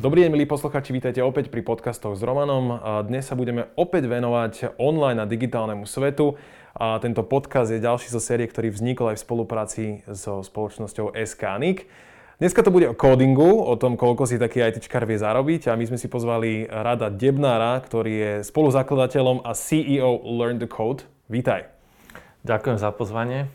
Dobrý deň, milí posluchači, vítajte opäť pri podcastoch s Romanom. Dnes sa budeme opäť venovať online a digitálnemu svetu. A tento podcast je ďalší zo série, ktorý vznikol aj v spolupráci so spoločnosťou SKNIC. Dneska to bude o codingu, o tom, koľko si taký ITčkar vie zarobiť a my sme si pozvali Rada Debnára, ktorý je spoluzakladateľom a CEO Learn the Code. Vítaj. Ďakujem za pozvanie.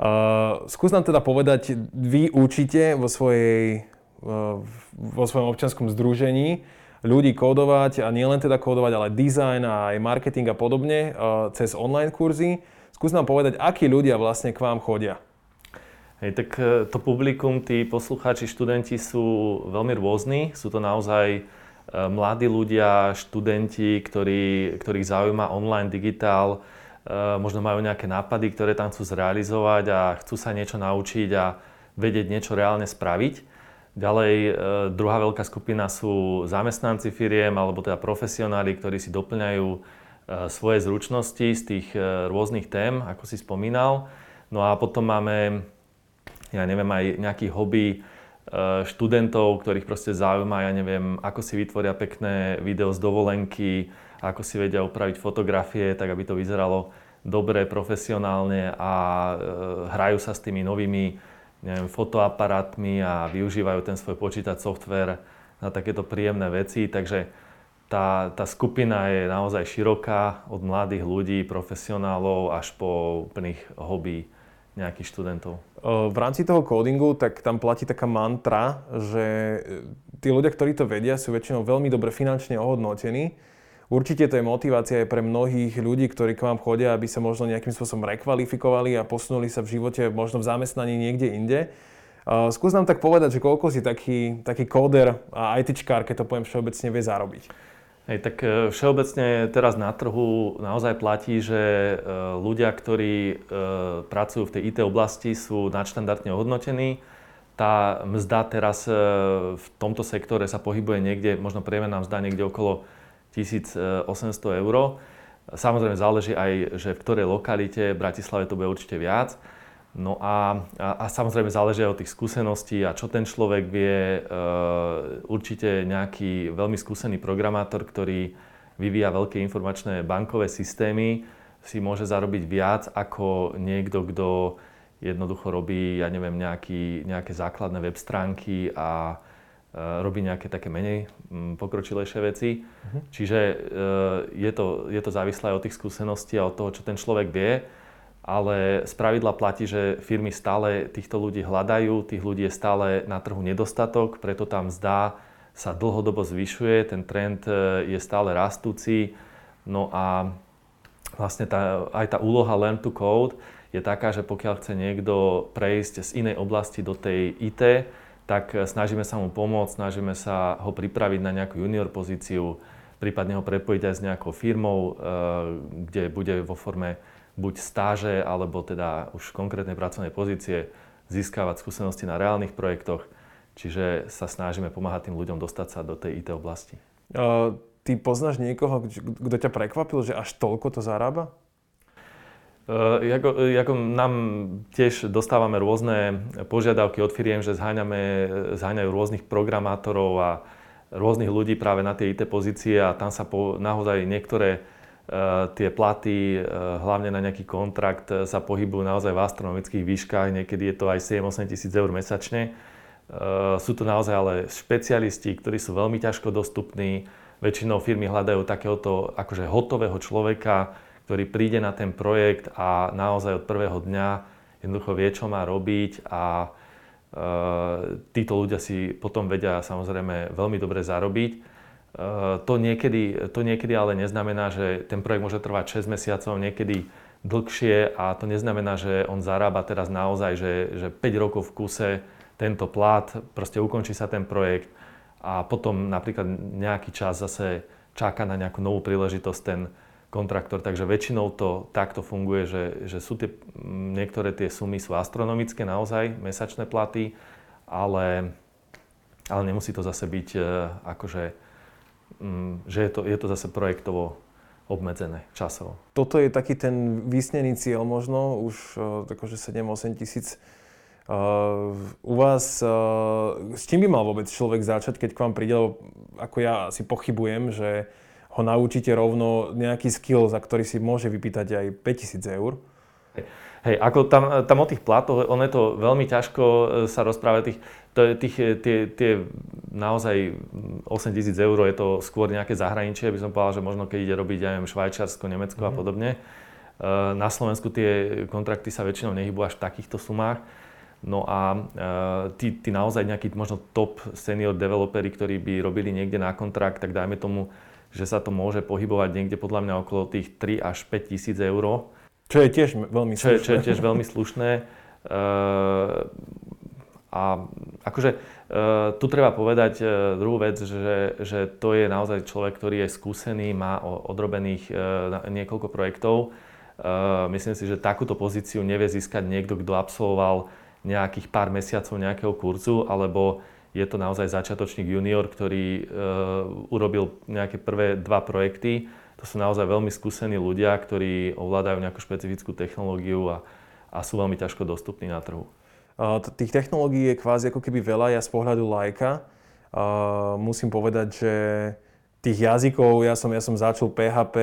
Uh, skús nám teda povedať, vy učíte vo svojej vo svojom občianskom združení ľudí kódovať a nielen teda kódovať, ale design a aj marketing a podobne cez online kurzy. Skús nám povedať, akí ľudia vlastne k vám chodia. Hej, tak e, to publikum, tí poslucháči, študenti sú veľmi rôzni. Sú to naozaj e, mladí ľudia, študenti, ktorí, ktorých zaujíma online, digitál, možno majú nejaké nápady, ktoré tam chcú zrealizovať a chcú sa niečo naučiť a vedieť niečo reálne spraviť. Ďalej, e, druhá veľká skupina sú zamestnanci firiem alebo teda profesionáli, ktorí si doplňajú e, svoje zručnosti z tých e, rôznych tém, ako si spomínal. No a potom máme, ja neviem, aj nejaký hobby študentov, ktorých proste zaujíma, ja neviem, ako si vytvoria pekné video z dovolenky, ako si vedia upraviť fotografie, tak aby to vyzeralo dobre, profesionálne a hrajú sa s tými novými neviem, fotoaparátmi a využívajú ten svoj počítač software na takéto príjemné veci. Takže tá, tá skupina je naozaj široká od mladých ľudí, profesionálov až po úplných hobby nejakých študentov. V rámci toho codingu, tak tam platí taká mantra, že tí ľudia, ktorí to vedia, sú väčšinou veľmi dobre finančne ohodnotení Určite to je motivácia aj pre mnohých ľudí, ktorí k vám chodia, aby sa možno nejakým spôsobom rekvalifikovali a posunuli sa v živote možno v zamestnaní niekde inde. skús nám tak povedať, že koľko si taký, taký kóder a ITčkár, keď to poviem všeobecne, vie zarobiť. Hej, tak e, všeobecne teraz na trhu naozaj platí, že e, ľudia, ktorí e, pracujú v tej IT oblasti, sú nadštandardne hodnotení. Tá mzda teraz v tomto sektore sa pohybuje niekde, možno priemerná mzda niekde okolo 1800 eur. Samozrejme záleží aj, že v ktorej lokalite, v Bratislave to bude určite viac. No a, a, a samozrejme záleží aj od tých skúseností a čo ten človek vie. E, určite nejaký veľmi skúsený programátor, ktorý vyvíja veľké informačné bankové systémy, si môže zarobiť viac ako niekto, kto jednoducho robí, ja neviem, nejaký, nejaké základné web stránky a robí nejaké také menej mm, pokročilejšie veci. Uh-huh. Čiže eh, je to, je to závislé od tých skúseností a od toho, čo ten človek vie, ale z pravidla platí, že firmy stále týchto ľudí hľadajú, tých ľudí je stále na trhu nedostatok, preto tam zdá sa dlhodobo zvyšuje, ten trend eh, je stále rastúci. No a vlastne tá, aj tá úloha Learn to Code je taká, že pokiaľ chce niekto prejsť z inej oblasti do tej IT, tak e, snažíme sa mu pomôcť, snažíme sa ho pripraviť na nejakú junior pozíciu, prípadne ho prepojiť aj s nejakou firmou, e, kde bude vo forme buď stáže, alebo teda už konkrétnej pracovnej pozície získavať skúsenosti na reálnych projektoch. Čiže sa snažíme pomáhať tým ľuďom dostať sa do tej IT oblasti. Uh, ty poznáš niekoho, kto ťa prekvapil, že až toľko to zarába? Uh, jako, jako nám tiež dostávame rôzne požiadavky od firiem, že zháňame, zháňajú rôznych programátorov a rôznych ľudí práve na tie IT pozície a tam sa po, naozaj niektoré tie platy, hlavne na nejaký kontrakt, sa pohybujú naozaj v astronomických výškach, niekedy je to aj 7-8 tisíc eur mesačne. Sú to naozaj ale špecialisti, ktorí sú veľmi ťažko dostupní. Väčšinou firmy hľadajú takéhoto akože hotového človeka, ktorý príde na ten projekt a naozaj od prvého dňa jednoducho vie, čo má robiť a e, títo ľudia si potom vedia samozrejme veľmi dobre zarobiť. E, to, niekedy, to niekedy ale neznamená, že ten projekt môže trvať 6 mesiacov, niekedy dlhšie a to neznamená, že on zarába teraz naozaj, že, že 5 rokov v kuse tento plat, proste ukončí sa ten projekt a potom napríklad nejaký čas zase čaká na nejakú novú príležitosť ten, kontraktor, takže väčšinou to takto funguje, že, že sú tie, niektoré tie sumy sú astronomické naozaj, mesačné platy, ale, ale nemusí to zase byť e, akože, že je to, je to zase projektovo obmedzené časovo. Toto je taký ten vysnený cieľ možno, už akože 7-8 tisíc Uh, u vás, s čím by mal vôbec človek začať, keď k vám príde, ako ja si pochybujem, že ho naučíte rovno nejaký skill, za ktorý si môže vypýtať aj 5000 eur? Hej, ako tam, tam o tých platoch, ono je to veľmi ťažko e, sa rozprávať, tých, to tých, e, tie, tie naozaj 8 tisíc eur je to skôr nejaké zahraničie, by som povedal, že možno keď ide robiť, ja neviem, Švajčiarsko, Nemecko mm. a mhm. podobne. E, na Slovensku tie kontrakty sa väčšinou nehybujú až v takýchto sumách. No a tí, tí naozaj nejakí možno top senior developeri, ktorí by robili niekde na kontrakt, tak dajme tomu, že sa to môže pohybovať niekde podľa mňa okolo tých 3 až 5 tisíc eur čo je tiež veľmi slušné. Čo je, čo je tiež veľmi slušné. Uh, a akože uh, tu treba povedať uh, druhú vec, že, že to je naozaj človek, ktorý je skúsený, má odrobených niekoľko projektov. Myslím si, že takúto pozíciu nevie získať niekto, kto absolvoval nejakých pár mesiacov nejakého kurzu, alebo je to naozaj začiatočník junior, ktorý uh, urobil nejaké prvé dva projekty to sú naozaj veľmi skúsení ľudia, ktorí ovládajú nejakú špecifickú technológiu a, a sú veľmi ťažko dostupní na trhu. Tých technológií je kvázi ako keby veľa, ja z pohľadu lajka musím povedať, že tých jazykov, ja som, ja som začal PHP,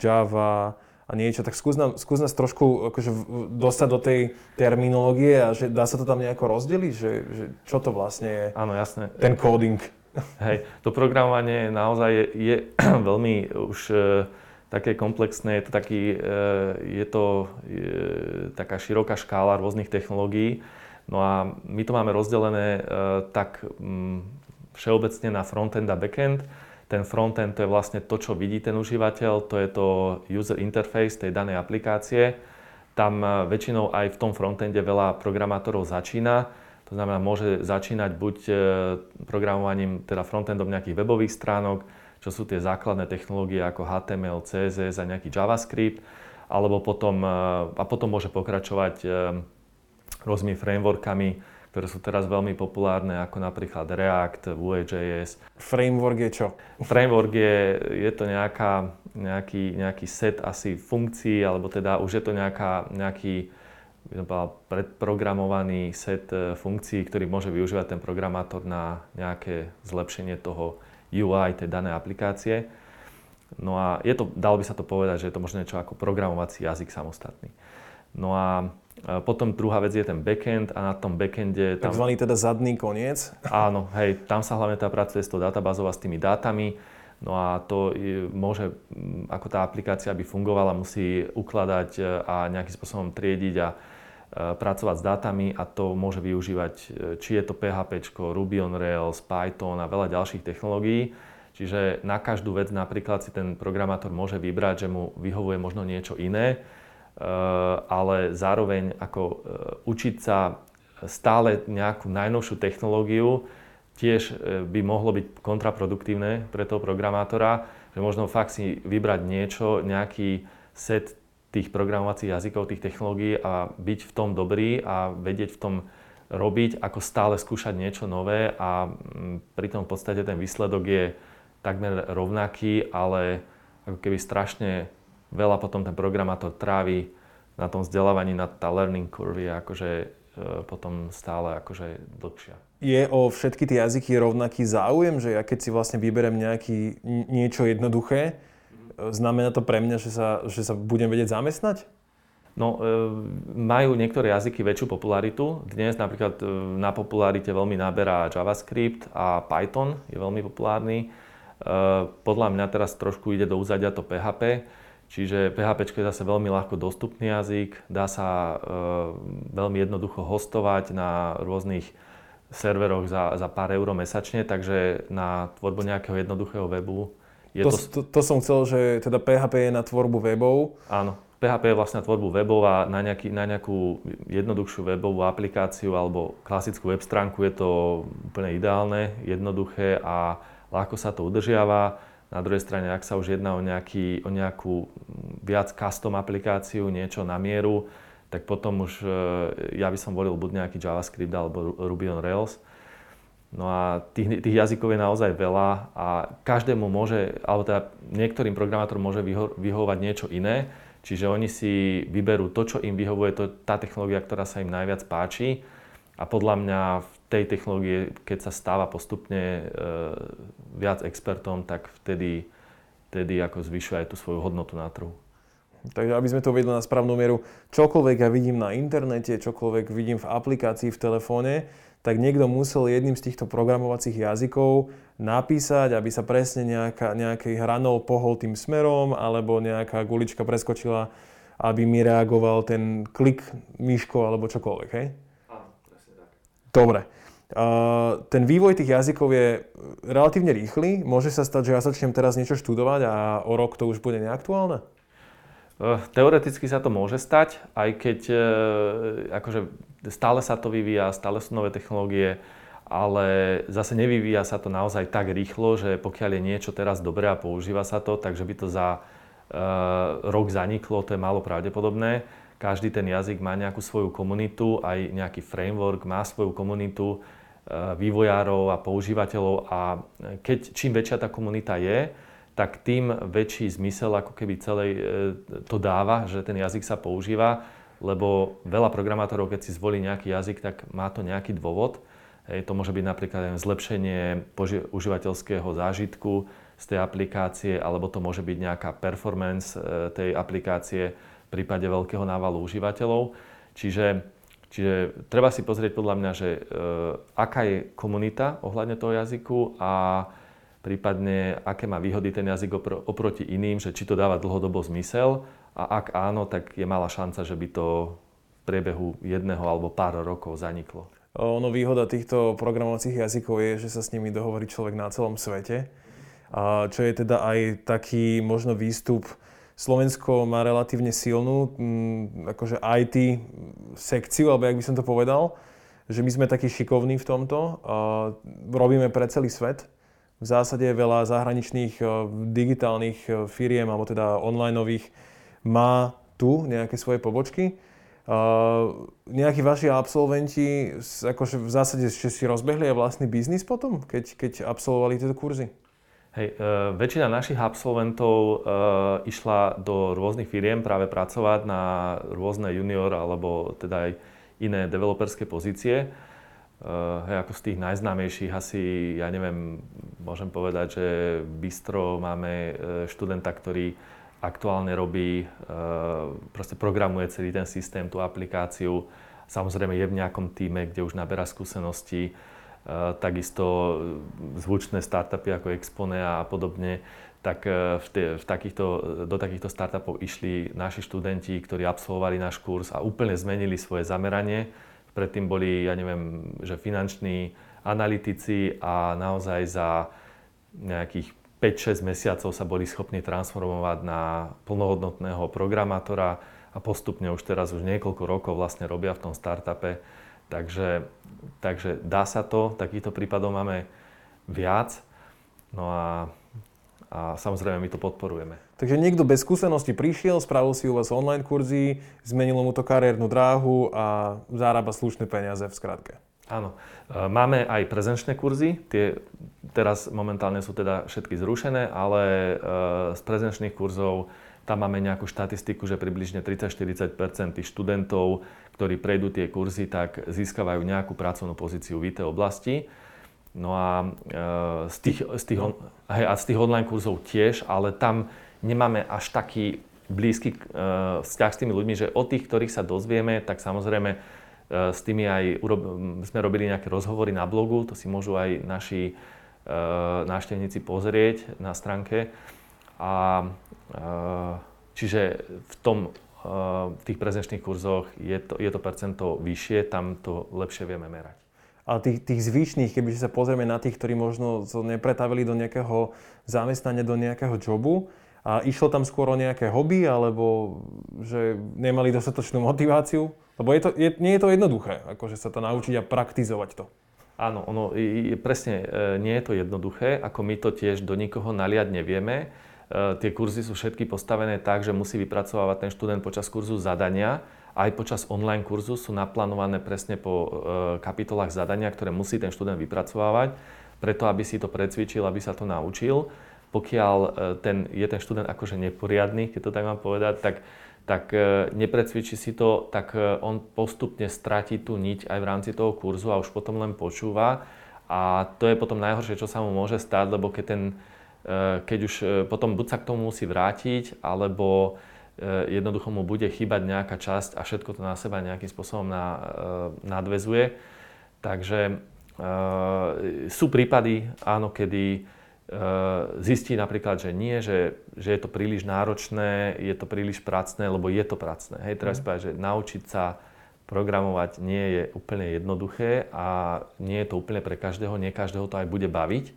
Java a niečo, tak skús, nám, skús nás trošku akože dostať do tej terminológie a že dá sa to tam nejako rozdeliť, že, že čo to vlastne je Áno, jasné. ten coding. Hej, to programovanie naozaj je, je veľmi už e, také komplexné, je to, taký, e, je to je, taká široká škála rôznych technológií. No a my to máme rozdelené e, tak m, všeobecne na frontend a backend. Ten frontend to je vlastne to, čo vidí ten užívateľ, to je to user interface tej danej aplikácie. Tam e, väčšinou aj v tom frontende veľa programátorov začína to znamená, môže začínať buď e, programovaním, teda frontendom nejakých webových stránok, čo sú tie základné technológie ako HTML, CSS a nejaký JavaScript, alebo potom, e, a potom môže pokračovať rôznymi frameworkami, ktoré sú teraz veľmi populárne, ako napríklad React, Vue.js. Framework je čo? Framework je, je to nejaká, nejaký, nejaký set asi funkcií, alebo teda už je to nejaká, nejaký predprogramovaný set e, funkcií, ktorý môže využívať ten programátor na nejaké zlepšenie toho UI tej danej aplikácie. No a je to, dalo by sa to povedať, že je to možno niečo ako programovací jazyk samostatný. No a e, potom druhá vec je ten backend a na tom backende... Tam, Takzvaný teda zadný koniec. Áno, hej, tam sa hlavne tá pracuje s tou databázou a s tými dátami. No a to môže, ako tá aplikácia by fungovala, musí ukladať e, a nejakým spôsobom triediť a Eh, pracovať s dátami a to môže využívať, eh, či je to PHP, Ruby on Rails, Python a veľa ďalších technológií. Čiže na každú vec napríklad si ten programátor môže vybrať, že mu vyhovuje možno niečo iné, ale zároveň ako učiť sa stále nejakú najnovšiu technológiu tiež by mohlo byť kontraproduktívne pre toho programátora, že možno fakt si vybrať niečo, nejaký set tých programovacích jazykov, tých technológií a byť v tom dobrý a vedieť v tom robiť, ako stále skúšať niečo nové a mm, pri tom v podstate ten výsledok je takmer rovnaký, ale ako keby strašne veľa potom ten programátor trávi na tom vzdelávaní, na tá learning curve je akože e, potom stále akože dlhšia. Je o všetky tie jazyky rovnaký záujem, že ja keď si vlastne vyberem nejaký, niečo jednoduché, Znamená to pre mňa, že sa, že sa budem vedieť zamestnať? No, e, majú niektoré jazyky väčšiu popularitu. Dnes napríklad e, na popularite veľmi naberá JavaScript a Python je veľmi populárny. E, podľa mňa teraz trošku ide do úzadia to PHP, čiže PHP je zase veľmi ľahko dostupný jazyk, dá sa e, veľmi jednoducho hostovať na rôznych serveroch za, za pár eur mesačne, takže na tvorbu nejakého jednoduchého webu je to, to, to som chcel, že teda PHP je na tvorbu webov. Áno, PHP je vlastne na tvorbu webov a na, nejaký, na nejakú jednoduchšiu webovú aplikáciu alebo klasickú web stránku je to úplne ideálne, jednoduché a ľahko sa to udržiava. Na druhej strane, ak sa už jedná o, nejaký, o nejakú viac custom aplikáciu, niečo na mieru, tak potom už e, ja by som volil buď nejaký JavaScript alebo Ruby on Rails. No a tých, tých jazykov je naozaj veľa a každému môže, alebo teda niektorým programátorom môže vyho, vyhovovať niečo iné, čiže oni si vyberú to, čo im vyhovuje, to, tá technológia, ktorá sa im najviac páči. A podľa mňa v tej technológie, keď sa stáva postupne e, viac expertom, tak vtedy, vtedy ako zvyšuje aj tú svoju hodnotu na trhu. Takže aby sme to uvedli na správnu mieru, čokoľvek ja vidím na internete, čokoľvek vidím v aplikácii v telefóne, tak niekto musel jedným z týchto programovacích jazykov napísať, aby sa presne nejaká, nejaký hranol pohol tým smerom, alebo nejaká gulička preskočila, aby mi reagoval ten klik myško alebo čokoľvek, hej? Áno, presne tak. Dobre. Ten vývoj tých jazykov je relatívne rýchly. Môže sa stať, že ja začnem teraz niečo študovať a o rok to už bude neaktuálne? Eh, teoreticky sa to môže stať, aj keď eh, akože stále sa to vyvíja, stále sú nové technológie, ale zase nevyvíja sa to naozaj tak rýchlo, že pokiaľ je niečo teraz dobré a používa sa to, takže by to za uh, rok zaniklo, to je málo pravdepodobné. Každý ten jazyk má nejakú svoju komunitu, aj nejaký framework má svoju komunitu vývojárov a používateľov a keď čím väčšia tá komunita je, tak tým väčší zmysel ako keby celej e, to dáva, že ten jazyk sa používa, lebo veľa programátorov, keď si zvolí nejaký jazyk, tak má to nejaký dôvod. To môže byť napríklad zlepšenie užívateľského zážitku z tej aplikácie, alebo to môže byť nejaká performance tej aplikácie v prípade veľkého návalu užívateľov. Čiže, čiže treba si pozrieť podľa mňa, že e, aká je komunita ohľadne toho jazyku a prípadne aké má výhody ten jazyk opr- oproti iným, že či to dáva dlhodobo zmysel a ak áno, tak je malá šanca, že by to v priebehu jedného alebo pár rokov zaniklo. Ono výhoda týchto programovacích jazykov je, že sa s nimi dohovorí človek na celom svete. A čo je teda aj taký možno výstup. Slovensko má relatívne silnú m, akože IT sekciu, alebo jak by som to povedal, že my sme takí šikovní v tomto. Robíme pre celý svet v zásade veľa zahraničných eh, digitálnych eh, firiem, alebo teda onlineových, má tu nejaké svoje pobočky. Uh, nejakí vaši absolventi akože v zásade že si rozbehli aj vlastný biznis potom, keď, keď absolvovali tieto kurzy? Hej, uh, väčšina našich absolventov uh, išla do rôznych firiem práve pracovať na rôzne junior alebo teda aj iné developerské pozície. Uh, hej, ako z tých najznámejších asi, ja neviem, môžem povedať, že v Bistro máme uh, študenta, ktorý aktuálne robí, uh, proste programuje celý ten systém, tú aplikáciu. Samozrejme je v nejakom týme, kde už naberá skúsenosti. Uh, takisto zvučné startupy ako Expone a podobne, tak v, te, v takýchto, do takýchto startupov išli naši študenti, ktorí absolvovali náš kurz a úplne zmenili svoje zameranie Predtým boli, ja neviem, že finanční analytici a naozaj za nejakých 5-6 mesiacov sa boli schopní transformovať na plnohodnotného programátora a postupne už teraz už niekoľko rokov vlastne robia v tom startupe. Takže, takže dá sa to, takýchto prípadov máme viac. No a a samozrejme my to podporujeme. Takže niekto bez skúsenosti prišiel, spravil si u vás online kurzy, zmenilo mu to kariérnu dráhu a zárába slušné peniaze v skratke. Áno. E, máme aj prezenčné kurzy, tie teraz momentálne sú teda všetky zrušené, ale e, z prezenčných kurzov tam máme nejakú štatistiku, že približne 30-40 tých študentov, ktorí prejdú tie kurzy, tak získavajú nejakú pracovnú pozíciu v IT oblasti. No a e, z tých, z, tých on, hej, a z tých online kurzov tiež, ale tam nemáme až taký blízky e, vzťah s tými ľuďmi, že od tých, ktorých sa dozvieme, tak samozrejme e, s tými aj urob, sme robili nejaké rozhovory na blogu, to si môžu aj naši návštevníci pozrieť na stránke. A, čiže v tom v tých prezenčných kurzoch je to, je to percento vyššie, tam to lepšie vieme merať. Ale tých, tých zvyšných, keby sa pozrieme na tých, ktorí možno to nepretavili do nejakého zamestnania, do nejakého jobu, a išlo tam skôr o nejaké hobby, alebo že nemali dostatočnú motiváciu? Lebo je to, je, nie je to jednoduché, akože sa to naučiť a praktizovať to. Áno, ono je, presne e, nie je to jednoduché, ako my to tiež do nikoho naliať nevieme. E, tie kurzy sú všetky postavené tak, že musí vypracovávať ten študent počas kurzu zadania, aj počas online kurzu sú naplánované presne po e, kapitolách zadania, ktoré musí ten študent vypracovávať, preto aby si to precvičil, aby sa to naučil. Pokiaľ e, ten, je ten študent akože neporiadny, keď to tak mám povedať, tak, tak neprecvičí si to, tak on postupne stratí tú niť aj v rámci toho kurzu a už potom len počúva. A to je potom najhoršie, čo sa mu môže stať, lebo keď, ten, keď už potom buď sa k tomu musí vrátiť, alebo jednoducho mu bude chýbať nejaká časť a všetko to na seba nejakým spôsobom na, nadvezuje. Takže sú prípady, áno, kedy Eh, zistí napríklad, že nie, že, že je to príliš náročné, je to príliš pracné, lebo je to pracné. Hej, teraz mm. povedať, že naučiť sa programovať nie je úplne jednoduché a nie je to úplne pre každého, nie každého to aj bude baviť.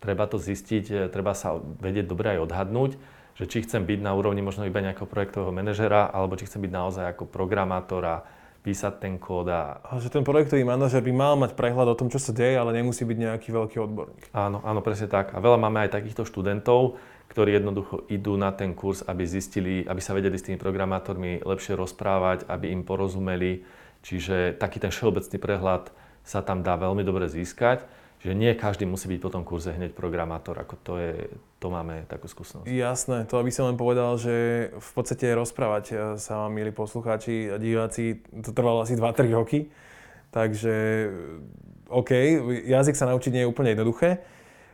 Treba to zistiť, eh, treba sa vedieť dobre aj odhadnúť, že či chcem byť na úrovni možno iba nejakého projektového manažera, alebo či chcem byť naozaj ako programátor písať ten kód a... a... že ten projektový manažer by mal mať prehľad o tom, čo sa deje, ale nemusí byť nejaký veľký odborník. Áno, áno, presne tak. A veľa máme aj takýchto študentov, ktorí jednoducho idú na ten kurz, aby zistili, aby sa vedeli s tými programátormi lepšie rozprávať, aby im porozumeli. Čiže taký ten všeobecný prehľad sa tam dá veľmi dobre získať že nie každý musí byť po tom kurze hneď programátor, ako to je, to máme takú skúsenosť. Jasné, to aby som len povedal, že v podstate rozprávať e, sa vám, milí poslucháči a diváci, to trvalo asi 2-3 roky, takže OK, jazyk sa naučiť nie je úplne jednoduché.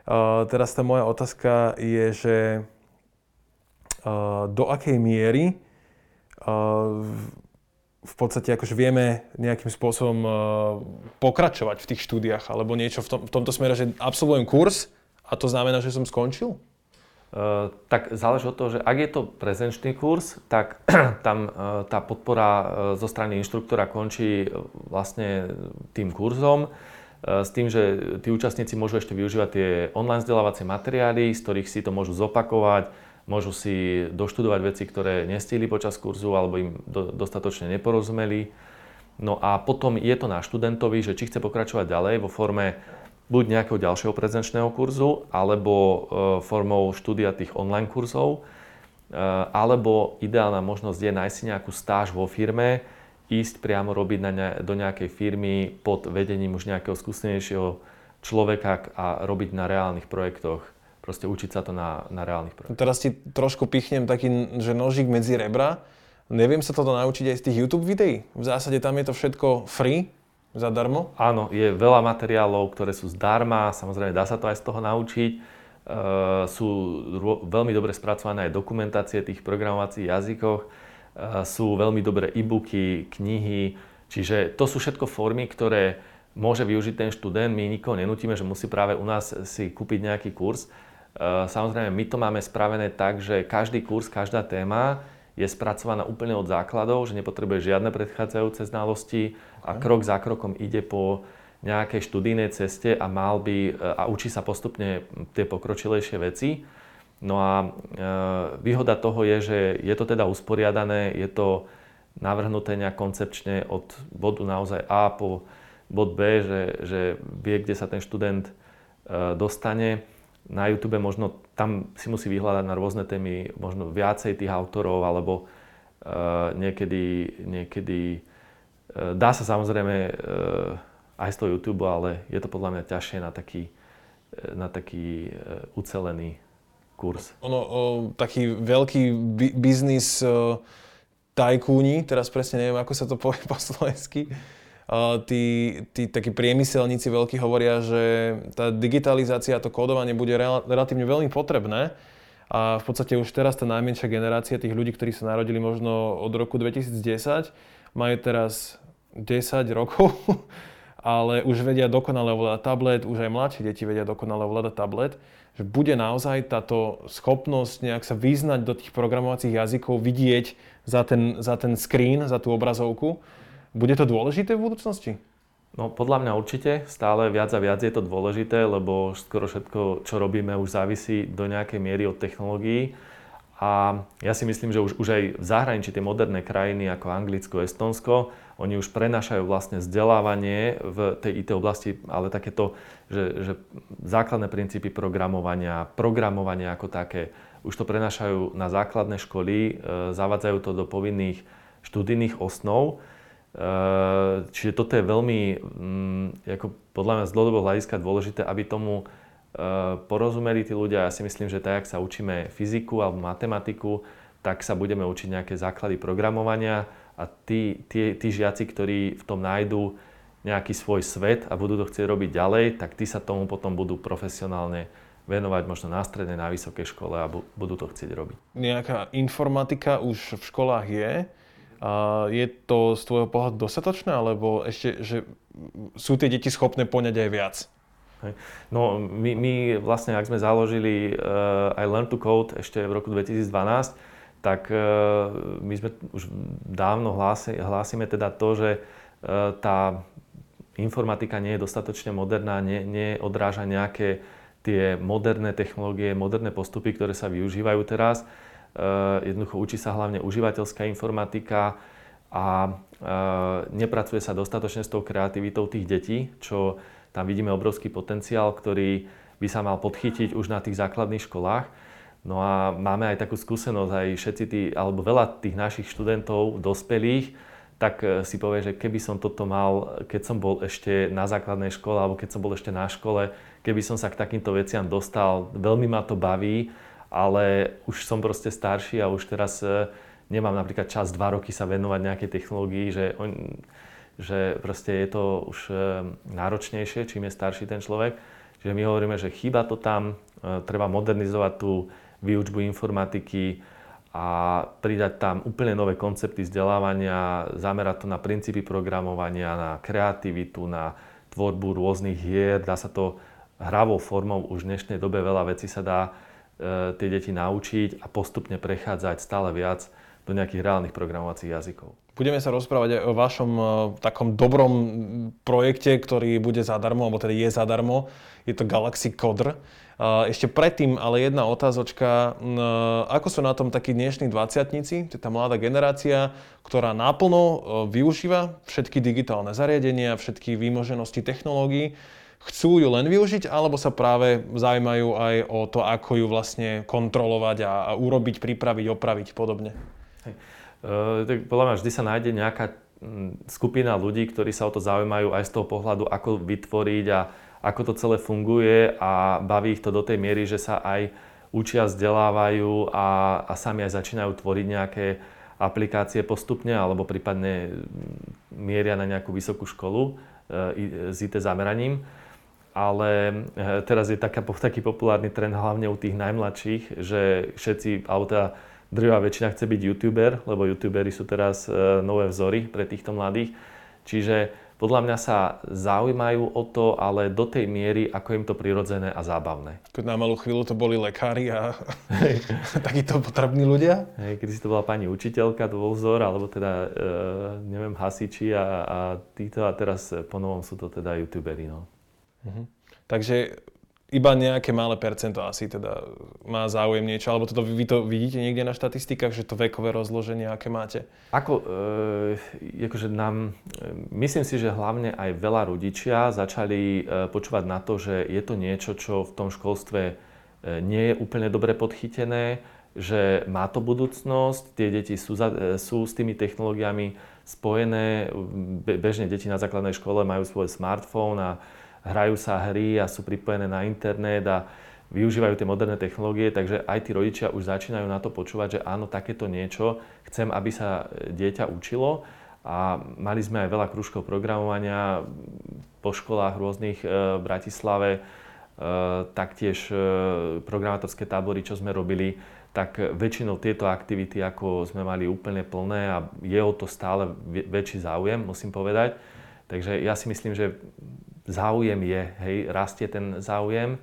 Uh, teraz tá moja otázka je, že uh, do akej miery uh, v podstate akože vieme nejakým spôsobom uh, pokračovať v tých štúdiách alebo niečo v, tom, v tomto smere, že absolvujem kurz a to znamená, že som skončil? Uh, tak záleží od toho, že ak je to prezenčný kurz, tak tam uh, tá podpora uh, zo strany inštruktora končí vlastne tým kurzom s tým, že tí účastníci môžu ešte využívať tie online vzdelávacie materiály, z ktorých si to môžu zopakovať, môžu si doštudovať veci, ktoré nestihli počas kurzu alebo im do, dostatočne neporozumeli. No a potom je to na študentovi, že či chce pokračovať ďalej vo forme buď nejakého ďalšieho prezenčného kurzu, alebo e, formou štúdia tých online kurzov, e, alebo ideálna možnosť je nájsť si nejakú stáž vo firme, ísť priamo robiť na ne, do nejakej firmy pod vedením už nejakého skúsenejšieho človeka a robiť na reálnych projektoch proste učiť sa to na, na reálnych projektoch. Teraz ti trošku pichnem taký, že nožík medzi rebra. Neviem sa toto naučiť aj z tých YouTube videí? V zásade tam je to všetko free, zadarmo? Áno, je veľa materiálov, ktoré sú zdarma, samozrejme dá sa to aj z toho naučiť. Uh, sú ro- veľmi dobre spracované aj dokumentácie tých programovacích jazykoch, uh, sú veľmi dobré e-booky, knihy, čiže to sú všetko formy, ktoré môže využiť ten študent. My nikoho nenutíme, že musí práve u nás si kúpiť nejaký kurz, samozrejme, my to máme spravené tak, že každý kurz, každá téma je spracovaná úplne od základov, že nepotrebuje žiadne predchádzajúce znalosti a krok za krokom ide po nejakej študijnej ceste a mal by eh, a učí sa postupne tie pokročilejšie veci. No a e, výhoda toho je, že je to teda usporiadané, je to navrhnuté nejak koncepčne od bodu naozaj A po bod B, že, že vie, kde sa ten študent e, dostane na YouTube možno tam si musí vyhľadať na rôzne témy možno viacej tých autorov, alebo uh, niekedy, niekedy uh, dá sa samozrejme uh, aj z toho YouTube, ale je to podľa mňa ťažšie na taký, na taký uh, ucelený kurz. Ono, o, taký veľký bi- biznis uh, tajkúni, teraz presne neviem, ako sa to povie po slovensky, tí, tí takí priemyselníci veľkí hovoria, že tá digitalizácia, to kódovanie bude relatívne veľmi potrebné. A v podstate už teraz tá najmenšia generácia tých ľudí, ktorí sa narodili možno od roku 2010, majú teraz 10 rokov, ale už vedia dokonale ovládať tablet, už aj mladšie deti vedia dokonale ovládať tablet, že bude naozaj táto schopnosť nejak sa vyznať do tých programovacích jazykov, vidieť za ten, za ten screen, za tú obrazovku, bude to dôležité v budúcnosti? No podľa mňa určite, stále viac a viac je to dôležité, lebo skoro všetko, čo robíme, už závisí do nejakej miery od technológií. A ja si myslím, že už, už aj v zahraničí tie moderné krajiny ako Anglicko, Estonsko, oni už prenašajú vlastne vzdelávanie v tej IT oblasti, ale takéto, že, že základné princípy programovania, programovanie ako také, už to prenašajú na základné školy, e, zavádzajú to do povinných študijných osnov čiže toto je veľmi, mm, ako podľa mňa z dlhodobého hľadiska dôležité, aby tomu eh, porozumeli tí ľudia. Ja si myslím, že tak, ak sa učíme fyziku alebo matematiku, tak sa budeme učiť nejaké základy programovania a tí, tí, tí žiaci, ktorí v tom nájdú nejaký svoj svet a budú to chcieť robiť ďalej, tak tí sa tomu potom budú profesionálne venovať možno na strednej, na vysokej škole a budú to chcieť robiť. Nejaká informatika už v školách je. A je to z tvojho pohľadu dostatočné, alebo ešte, že sú tie deti schopné poňať aj viac? No my, my vlastne, ak sme založili uh, aj Learn to Code ešte v roku 2012, tak uh, my sme už dávno hlási, hlásime teda to, že uh, tá informatika nie je dostatočne moderná, nie, neodráža nejaké tie moderné technológie, moderné postupy, ktoré sa využívajú teraz. E, jednoducho učí sa hlavne užívateľská informatika a e, nepracuje sa dostatočne s tou kreativitou tých detí, čo tam vidíme obrovský potenciál, ktorý by sa mal podchytiť už na tých základných školách. No a máme aj takú skúsenosť, aj všetci tí, alebo veľa tých našich študentov, dospelých, tak e, si povie, že keby som toto mal, keď som bol ešte na základnej škole alebo keď som bol ešte na škole, keby som sa k takýmto veciam dostal, veľmi ma to baví, ale už som proste starší a už teraz e, nemám napríklad čas dva roky sa venovať nejakej technológii, že, on, že proste je to už e, náročnejšie, čím je starší ten človek. Čiže my hovoríme, že chýba to tam, treba modernizovať tú výučbu informatiky, a pridať tam úplne nové koncepty vzdelávania, zamerať to na princípy programovania, na kreativitu, na tvorbu rôznych hier. Dá sa to hravou formou, už v dnešnej dobe veľa vecí sa dá e, tie deti naučiť a postupne prechádzať stále viac do nejakých reálnych programovacích jazykov. Budeme sa rozprávať aj o vašom e, takom dobrom projekte, ktorý bude zadarmo, alebo teda je zadarmo. Je to Galaxy Coder. Ešte predtým ale jedna otázočka. Ako sú na tom takí dnešní dvaciatníci, to je tá mladá generácia, ktorá náplno e, využíva všetky digitálne zariadenia, všetky výmoženosti technológií. Chcú ju len využiť, alebo sa práve zaujímajú aj o to, ako ju vlastne kontrolovať a, a urobiť, pripraviť, opraviť podobne? Hej. E, tak podľa mňa vždy sa nájde nejaká skupina ľudí, ktorí sa o to zaujímajú aj z toho pohľadu, ako vytvoriť a ako to celé funguje a baví ich to do tej miery, že sa aj učia, vzdelávajú a, a sami aj začínajú tvoriť nejaké aplikácie postupne alebo prípadne mieria na nejakú vysokú školu e, s IT zameraním. Ale e, teraz je taká, taký populárny trend hlavne u tých najmladších, že všetci, alebo teda drvá väčšina chce byť youtuber, lebo youtuberi sú teraz e, nové vzory pre týchto mladých. Čiže podľa mňa sa zaujímajú o to, ale do tej miery, ako im to prirodzené a zábavné. Keď na malú chvíľu to boli lekári a takíto potrební ľudia? Hej, keď si to bola pani učiteľka, to bol vzor, alebo teda, e, neviem, hasiči a, a títo, a teraz po novom sú to teda youtuberi, no. Uh-huh. Takže iba nejaké malé percento asi teda má záujem niečo, alebo toto vy to vidíte niekde na štatistikách, že to vekové rozloženie, aké máte? Ako, e, akože nám, e, myslím si, že hlavne aj veľa rodičia začali e, počúvať na to, že je to niečo, čo v tom školstve e, nie je úplne dobre podchytené, že má to budúcnosť, tie deti sú, za, sú s tými technológiami spojené, bežne deti na základnej škole majú svoj smartfón a hrajú sa hry a sú pripojené na internet a využívajú tie moderné technológie, takže aj tí rodičia už začínajú na to počúvať, že áno, takéto niečo chcem, aby sa dieťa učilo. A mali sme aj veľa krúžkov programovania po školách rôznych e, v Bratislave, e, taktiež e, programátorské tábory, čo sme robili, tak väčšinou tieto aktivity, ako sme mali úplne plné a je o to stále väčší záujem, musím povedať. Takže ja si myslím, že záujem je, hej, rastie ten záujem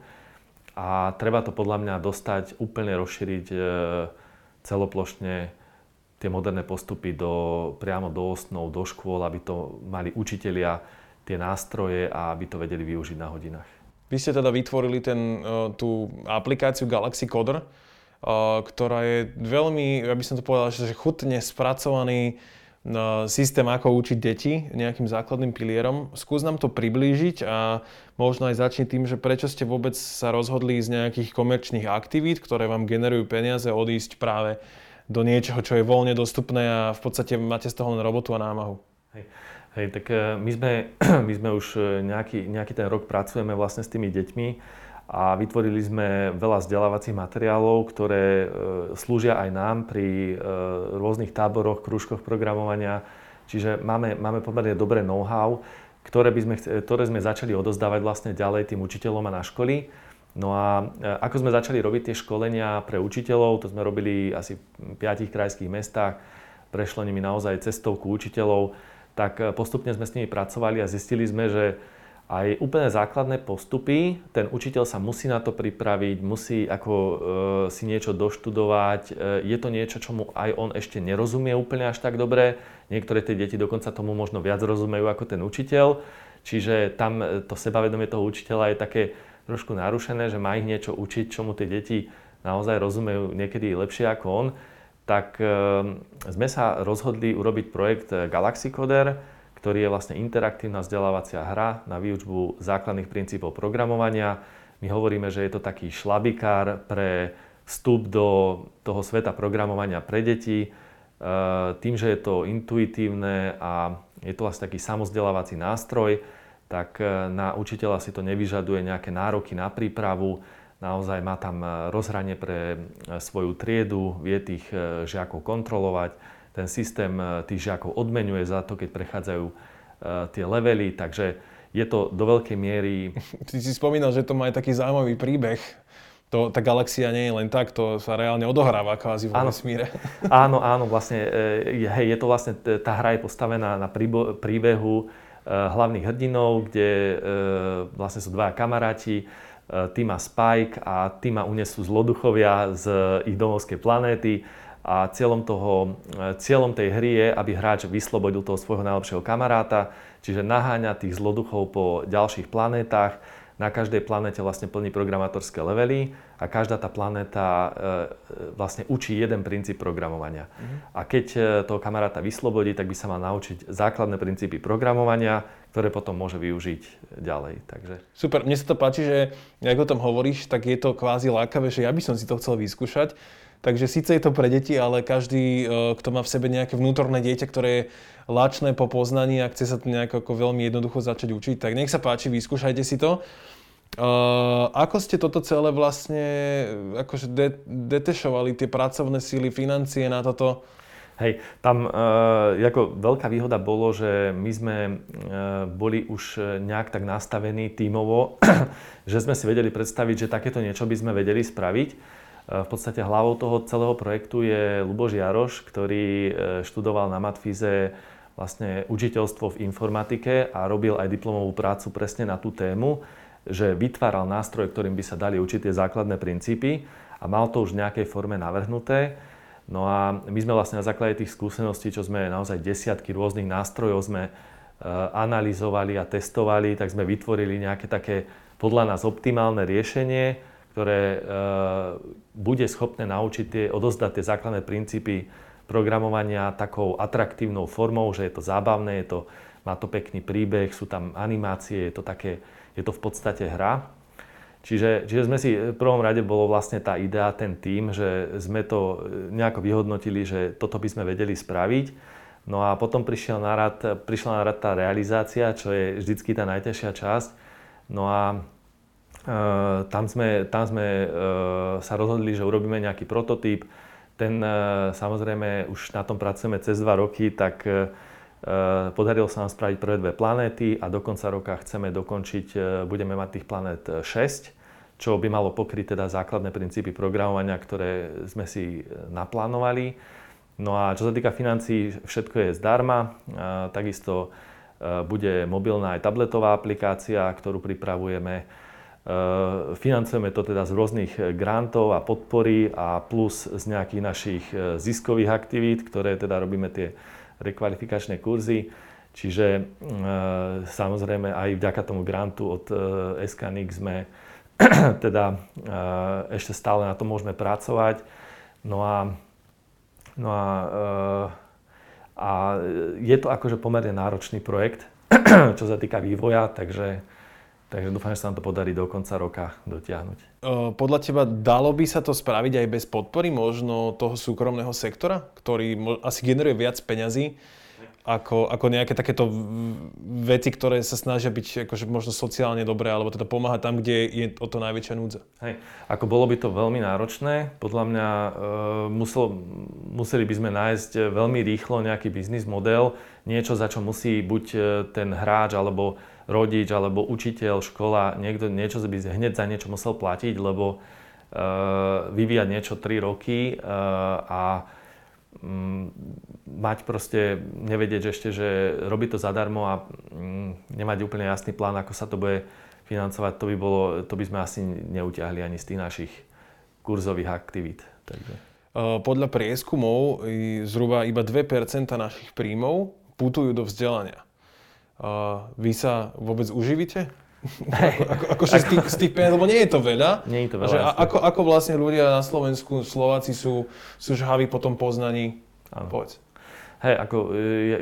a treba to podľa mňa dostať, úplne rozšíriť e, celoplošne tie moderné postupy do, priamo do osnov, do škôl, aby to mali učitelia tie nástroje a aby to vedeli využiť na hodinách. Vy ste teda vytvorili ten, e, tú aplikáciu Galaxy Coder, e, ktorá je veľmi, ja by som to povedal, že chutne spracovaný systém, ako učiť deti nejakým základným pilierom. Skús nám to priblížiť a možno aj začni tým, že prečo ste vôbec sa rozhodli z nejakých komerčných aktivít, ktoré vám generujú peniaze, odísť práve do niečoho, čo je voľne dostupné a v podstate máte z toho len robotu a námahu. Hej. Hej, tak e, my sme, my sme už e, nejaký, nejaký ten rok pracujeme vlastne s tými deťmi a vytvorili sme veľa vzdelávacích materiálov, ktoré e, slúžia aj nám pri e, rôznych táboroch, krúžkoch programovania. Čiže máme, máme pomerne dobré know-how, ktoré, by sme, ktoré sme začali odozdávať vlastne ďalej tým učiteľom a na školy. No a e, ako sme začali robiť tie školenia pre učiteľov, to sme robili asi v piatich krajských mestách, prešlo nimi naozaj cestovku učiteľov, tak postupne sme s nimi pracovali a zistili sme, že aj úplne základné postupy, ten učiteľ sa musí na to pripraviť, musí ako e, si niečo doštudovať. E, je to niečo, čomu aj on ešte nerozumie úplne až tak dobre. Niektoré tie deti dokonca tomu možno viac rozumejú ako ten učiteľ. Čiže tam e, to sebavedomie toho učiteľa je také trošku narušené, že má ich niečo učiť, čomu tie deti naozaj rozumejú niekedy lepšie ako on. Tak e, sme sa rozhodli urobiť projekt Galaxy Coder, ktorý je vlastne interaktívna vzdelávacia hra na výučbu základných princípov programovania. My hovoríme, že je to taký šlabikár pre vstup do toho sveta programovania pre deti. E, tým, že je to intuitívne a je to vlastne taký samozdelávací nástroj, tak e, na učiteľa si to nevyžaduje nejaké nároky na prípravu. Naozaj má tam e, rozhranie pre svoju triedu, vie tých žiakov kontrolovať ten systém eh, tých žiakov odmenuje za to, keď prechádzajú eh, tie levely, takže je to do veľkej miery... Ty si spomínal, že to má aj taký zaujímavý príbeh. To, tá galaxia nie je len tak, to sa reálne odohráva kvázi vo vesmíre. Áno, áno, vlastne, eh, hej, je to vlastne, tá hra je postavená na príbehu hlavných hrdinov, kde vlastne sú dva kamaráti, Tima Spike a Tima unesú zloduchovia z ich domovskej planéty a cieľom, toho, e, cieľom tej hry je, aby hráč vyslobodil toho svojho najlepšieho kamaráta, čiže naháňa tých zloduchov po ďalších planétach. Na každej planéte vlastne plní programátorské levely a každá tá planéta e, e, vlastne učí jeden princíp programovania. Mm-hmm. A keď toho kamaráta vyslobodí, tak by sa mal naučiť základné princípy programovania, ktoré potom môže využiť ďalej. Takže... Super, mne sa to páči, že ako o tom hovoríš, tak je to kvázi lákavé, že ja by som si to chcel vyskúšať. Takže síce je to pre deti, ale každý, e, kto má v sebe nejaké vnútorné dieťa, ktoré je lačné po poznaní a chce sa to nejako ako veľmi jednoducho začať učiť, tak nech sa páči, vyskúšajte si to. Uh, ako ste toto celé vlastne akože de- detešovali tie pracovné síly, financie na toto? Hej, tam uh, ako veľká výhoda bolo, že my sme uh, boli už nejak tak nastavení tímovo, že sme si vedeli predstaviť, že takéto niečo by sme vedeli spraviť. V podstate hlavou toho celého projektu je Luboš Jaroš, ktorý e, študoval na Matfize vlastne učiteľstvo v informatike a robil aj diplomovú prácu presne na tú tému, že vytváral nástroj, ktorým by sa dali tie základné princípy a mal to už v nejakej forme navrhnuté. No a my sme vlastne na základe tých skúseností, čo sme naozaj desiatky rôznych nástrojov sme e, analyzovali a testovali, tak sme vytvorili nejaké také podľa nás optimálne riešenie, ktoré e, bude schopné naučiť tie, odozdať tie základné princípy programovania takou atraktívnou formou, že je to zábavné, je to, má to pekný príbeh, sú tam animácie, je to, také, je to v podstate hra. Čiže, čiže sme si v prvom rade bolo vlastne tá idea, ten tým, že sme to nejako vyhodnotili, že toto by sme vedeli spraviť. No a potom prišiel na rad, prišla na rad tá realizácia, čo je vždycky tá najťažšia časť. No a tam sme, tam sme uh, sa rozhodli, že urobíme nejaký prototyp. Ten uh, samozrejme už na tom pracujeme cez dva roky, tak podarilo sa nám spraviť prvé dve planéty a do konca roka chceme dokončiť, budeme mať tých planét 6, čo by malo pokryť teda základné princípy programovania, ktoré sme si naplánovali. No a čo sa týka financií, všetko je zdarma. Takisto bude mobilná aj tabletová aplikácia, ktorú pripravujeme Eh, financujeme to teda z rôznych eh, grantov a podpory a plus z nejakých našich eh, ziskových aktivít, ktoré teda robíme tie rekvalifikačné kurzy. Čiže samozrejme aj vďaka tomu grantu od SKNIC sme teda ešte stále na to môžeme pracovať. No a, no a, a je to akože pomerne náročný projekt, čo sa týka vývoja, takže Takže dúfam, že sa nám to podarí do konca roka dotiahnuť. Podľa teba dalo by sa to spraviť aj bez podpory možno toho súkromného sektora, ktorý asi generuje viac peňazí ako, ako nejaké takéto veci, ktoré sa snažia byť akože možno sociálne dobré, alebo teda pomáhať tam, kde je o to najväčšia núdza. Hej, ako bolo by to veľmi náročné, podľa mňa e, musel, museli by sme nájsť veľmi rýchlo nejaký biznis model, niečo, za čo musí buď e, ten hráč, alebo rodič, alebo učiteľ, škola, niekto, niečo by hneď za niečo musel platiť, lebo uh, vyvíjať niečo 3 roky uh, a um, mať proste, nevedieť ešte, že robí to zadarmo a um, nemať úplne jasný plán, ako sa to bude financovať, to by, bolo, to by sme asi neutiahli ani z tých našich kurzových aktivít. Takže. Podľa prieskumov zhruba iba 2% našich príjmov putujú do vzdelania. Vy sa vôbec uživíte? ako, ako, akože z tých, z tých peniaz, lebo nie je to veľa. Nie je to veľa. Že, ako, ako vlastne ľudia na Slovensku, Slováci sú, sú žhaví po tom poznaní? Áno. Povedz. Hej, ako,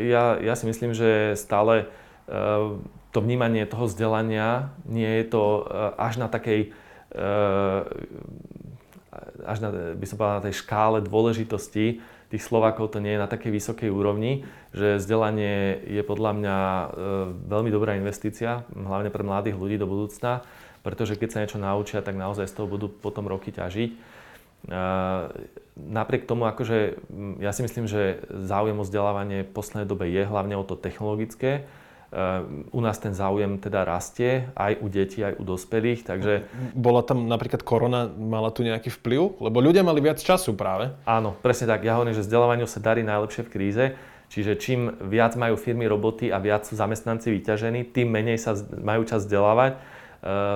ja, ja si myslím, že stále uh, to vnímanie toho vzdelania nie je to uh, až na takej uh, až na, by som povedal, na tej škále dôležitosti tých Slovákov to nie je na takej vysokej úrovni, že vzdelanie je podľa mňa e, veľmi dobrá investícia, hlavne pre mladých ľudí do budúcna, pretože keď sa niečo naučia, tak naozaj z toho budú potom roky ťažiť. E, napriek tomu, akože ja si myslím, že záujem o vzdelávanie v poslednej dobe je hlavne o to technologické, u nás ten záujem teda rastie aj u detí, aj u dospelých, takže... Bola tam napríklad korona, mala tu nejaký vplyv? Lebo ľudia mali viac času práve. Áno, presne tak. Ja hovorím, že vzdelávaniu sa darí najlepšie v kríze. Čiže čím viac majú firmy roboty a viac sú zamestnanci vyťažení, tým menej sa majú čas vzdelávať. E,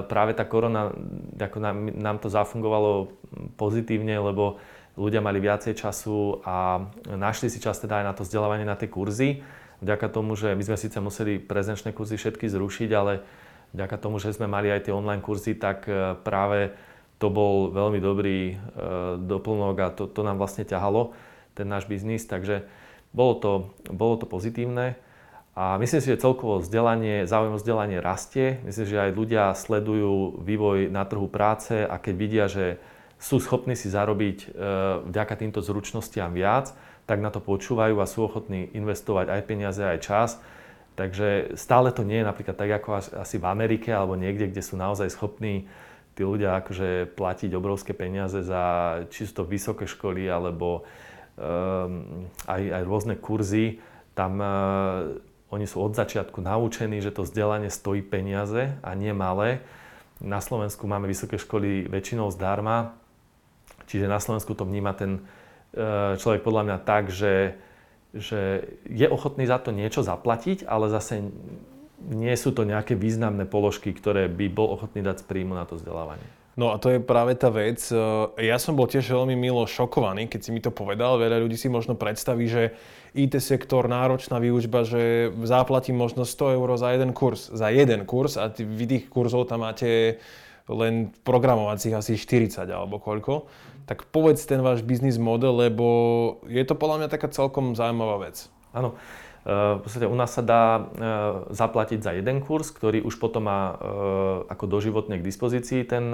práve tá korona, ako nám, nám to zafungovalo pozitívne, lebo ľudia mali viacej času a našli si čas teda aj na to vzdelávanie, na tie kurzy vďaka tomu, že my sme síce museli prezenčné kurzy všetky zrušiť, ale vďaka tomu, že sme mali aj tie online kurzy, tak e, práve to bol veľmi dobrý e, doplnok a to, to nám vlastne ťahalo, ten náš biznis, takže bolo to, bolo to pozitívne. A myslím si, že celkovo vzdelanie, záujem vzdelanie rastie. Myslím, že aj ľudia sledujú vývoj na trhu práce a keď vidia, že sú schopní si zarobiť e, vďaka týmto zručnostiam viac, tak na to počúvajú a sú ochotní investovať aj peniaze, aj čas. Takže stále to nie je napríklad tak, ako asi v Amerike alebo niekde, kde sú naozaj schopní tí ľudia akože platiť obrovské peniaze za čisto vysoké školy alebo um, aj, aj rôzne kurzy. Tam uh, oni sú od začiatku naučení, že to vzdelanie stojí peniaze a nie malé. Na Slovensku máme vysoké školy väčšinou zdarma, čiže na Slovensku to vníma ten človek podľa mňa tak, že, že je ochotný za to niečo zaplatiť, ale zase nie sú to nejaké významné položky, ktoré by bol ochotný dať z príjmu na to vzdelávanie. No a to je práve tá vec. E, ja som bol tiež veľmi milo šokovaný, keď si mi to povedal. Veľa ľudí si možno predstaví, že IT sektor, náročná výučba, že zaplatím možno 100 eur za jeden kurz. Za jeden kurz a vy tých kurzov tam máte len programovacích asi 40 alebo koľko. Tak povedz ten váš biznis model, lebo je to podľa mňa taká celkom zaujímavá vec. Áno. E, v podstate u nás sa dá e, zaplatiť za jeden kurz, ktorý už potom má e, ako doživotne k dispozícii ten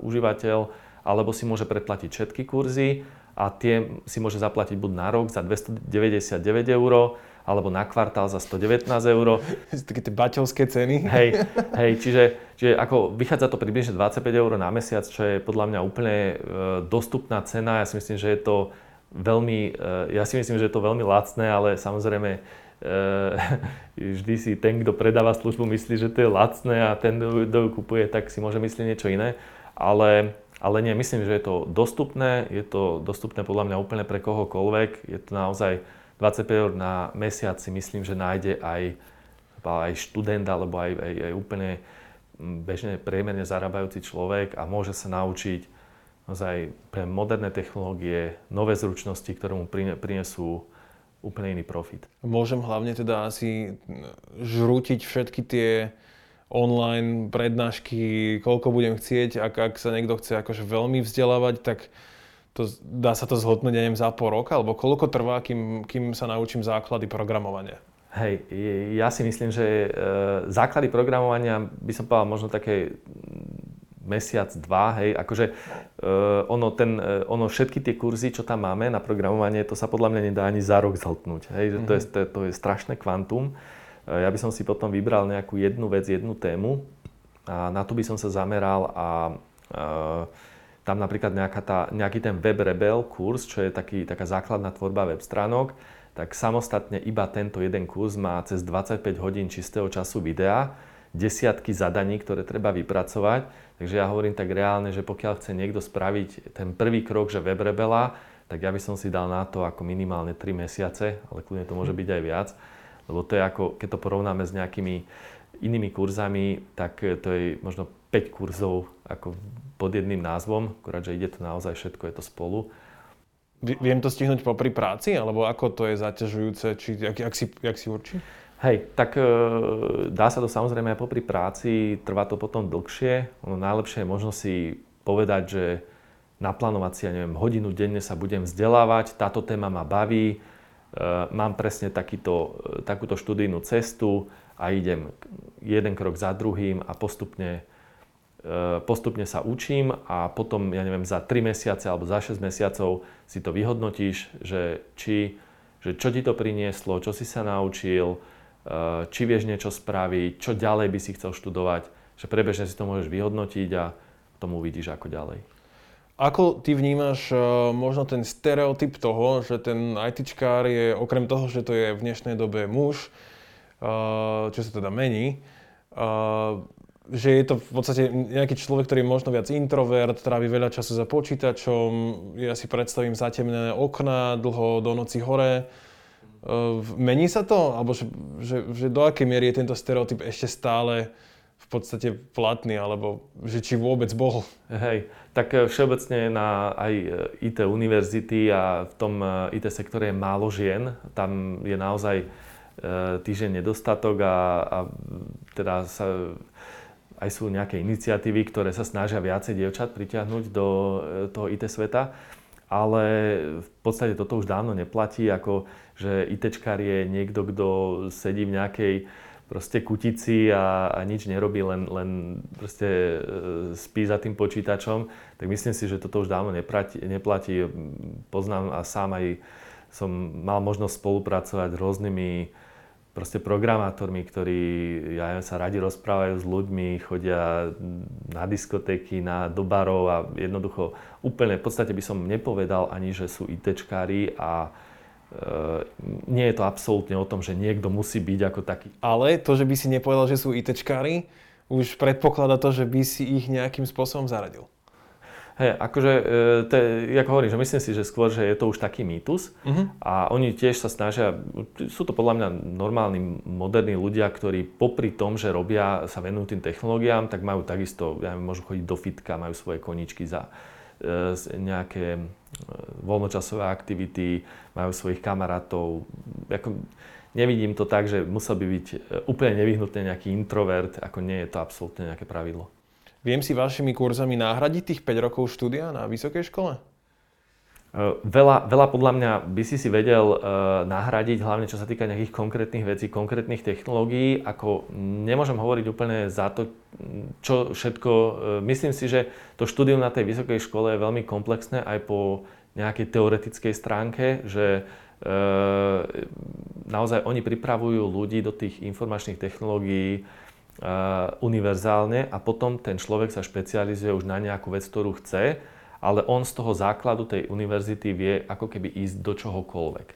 užívateľ, alebo si môže predplatiť všetky kurzy a tie si môže zaplatiť buď na rok za 299 eur, alebo na kvartál za 119 eur. Také tie baťovské ceny. Hej, hej čiže, čiže ako vychádza to približne 25 eur na mesiac, čo je podľa mňa úplne e, dostupná cena. Ja si myslím, že je to veľmi, e, ja si myslím, že je to veľmi lacné, ale samozrejme e, vždy si ten, kto predáva službu, myslí, že to je lacné a ten, kto ju kupuje, tak si môže myslieť niečo iné. Ale, ale nie, myslím, že je to dostupné, je to dostupné podľa mňa úplne pre kohokoľvek. Je to naozaj 25 eur na mesiac si myslím, že nájde aj, aj študent alebo aj, aj, aj úplne bežne priemerne zarábajúci človek a môže sa naučiť naozaj pre moderné technológie, nové zručnosti, ktoré mu prinesú úplne iný profit. Môžem hlavne teda asi žrútiť všetky tie online prednášky, koľko budem chcieť, ak, ak sa niekto chce akože veľmi vzdelávať, tak to, dá sa to zhodnúť, neviem, za pol roka, alebo koľko trvá, kým, kým sa naučím základy programovania? Hej, ja si myslím, že e, základy programovania by som povedal možno také mesiac, dva, hej, akože uh, ono, ten, uh, ono, všetky tie kurzy, čo tam máme na programovanie, to sa podľa mňa nedá ani za rok zhltnúť, hej, mm-hmm. to, je, to, je, to je strašné kvantum. Uh, ja by som si potom vybral nejakú jednu vec, jednu tému a na to by som sa zameral a uh, tam napríklad nejaká tá, nejaký ten Web Rebel kurz, čo je taký, taká základná tvorba web stránok, tak samostatne iba tento jeden kurz má cez 25 hodín čistého času videa, desiatky zadaní, ktoré treba vypracovať. Takže ja hovorím tak reálne, že pokiaľ chce niekto spraviť ten prvý krok, že web rebela, tak ja by som si dal na to ako minimálne 3 mesiace, ale kľudne to môže byť aj viac. Lebo to je ako, keď to porovnáme s nejakými inými kurzami, tak to je možno 5 kurzov ako pod jedným názvom, akorát, že ide to naozaj všetko, je to spolu. Viem to stihnúť popri práci, alebo ako to je zaťažujúce, či ak, ak, si, ak si určí? Hej, tak e, dá sa to samozrejme aj popri práci, trvá to potom dlhšie. Ono najlepšie je možno si povedať, že naplánovať si, ja neviem, hodinu denne sa budem vzdelávať, táto téma ma baví, e, mám presne takýto, e, takúto študijnú cestu a idem jeden krok za druhým a postupne E, postupne sa učím a potom, ja neviem, za 3 mesiace alebo za 6 mesiacov si to vyhodnotíš, že, či, že čo ti to prinieslo, čo si sa naučil, e, či vieš niečo spraviť, čo ďalej by si chcel študovať, že prebežne si to môžeš vyhodnotiť a tomu uvidíš ako ďalej. Ako ty vnímaš e, možno ten stereotyp toho, že ten ITčkár je okrem toho, že to je v dnešnej dobe muž, čo sa teda mení, že je to v podstate nejaký človek, ktorý je možno viac introvert, trávi veľa času za počítačom, ja si predstavím zatemnené okna, dlho do noci hore. Uh, mení sa to? Alebo že, že, že do akej miery je tento stereotyp ešte stále v podstate platný, alebo že či vôbec bol? Hej, tak všeobecne na aj IT univerzity a v tom IT sektore je málo žien. Tam je naozaj týždeň nedostatok a, a teda sa aj sú nejaké iniciatívy, ktoré sa snažia viacej dievčat pritiahnuť do e, toho IT sveta, ale v podstate toto už dávno neplatí, ako že ITčkár je niekto, kto sedí v nejakej proste kutici a, a nič nerobí, len, len proste e, spí za tým počítačom, tak myslím si, že toto už dávno neplatí. neplatí. Poznám a sám aj som mal možnosť spolupracovať s rôznymi proste programátormi, ktorí ja neviem, sa radi rozprávajú s ľuďmi, chodia na diskotéky, na, do barov a jednoducho úplne v podstate by som nepovedal ani, že sú ITčkári a e, nie je to absolútne o tom, že niekto musí byť ako taký. Ale to, že by si nepovedal, že sú ITčkári, už predpokladá to, že by si ich nejakým spôsobom zaradil. Hej, akože, e, to je, ako hovorím, že myslím si, že skôr, že je to už taký mýtus uh-huh. a oni tiež sa snažia, sú to podľa mňa normálni, moderní ľudia, ktorí popri tom, že robia, sa venujú tým technológiám, tak majú takisto, ja neviem, môžu chodiť do fitka, majú svoje koničky za e, nejaké e, voľnočasové aktivity, majú svojich kamarátov. Ako, nevidím to tak, že musel by byť e, úplne nevyhnutne nejaký introvert, ako nie je to absolútne nejaké pravidlo. Viem si vašimi kurzami nahradiť tých 5 rokov štúdia na vysokej škole? E, veľa, veľa podľa mňa by si si vedel uh, nahradiť, hlavne čo sa týka nejakých konkrétnych vecí, konkrétnych technológií. Ako nemôžem hovoriť úplne za to, čo všetko. Uh, myslím si, že to štúdium na tej vysokej škole je veľmi komplexné aj po nejakej teoretickej stránke, že naozaj oni pripravujú ľudí do tých informačných technológií, univerzálne a potom ten človek sa špecializuje už na nejakú vec, ktorú chce, ale on z toho základu tej univerzity vie ako keby ísť do čohokoľvek.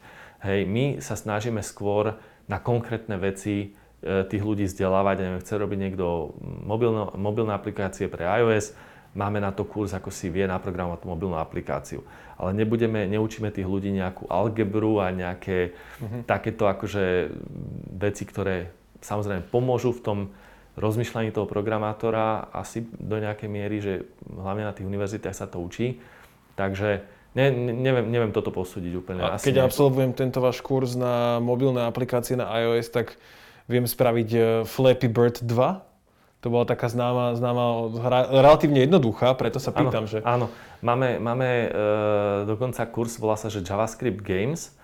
Hej, my sa snažíme skôr na konkrétne veci e, tých ľudí vzdelávať. Neviem, chce robiť niekto mobilno, mobilné aplikácie pre iOS, máme na to kurz, ako si vie naprogramovať mobilnú aplikáciu. Ale nebudeme, neučíme tých ľudí nejakú algebru a nejaké uh-huh. takéto akože veci, ktoré samozrejme pomôžu v tom rozmýšľaní toho programátora asi do nejakej miery, že hlavne na tých univerzitách sa to učí. Takže ne, neviem, neviem toto posúdiť úplne. A asi keď ne. absolvujem tento váš kurz na mobilné aplikácie na iOS, tak viem spraviť e, Flappy Bird 2? To bola taká známa, známa hra, relatívne jednoduchá, preto sa pýtam, áno, že... Áno, máme, máme e, dokonca kurz, volá sa, že JavaScript Games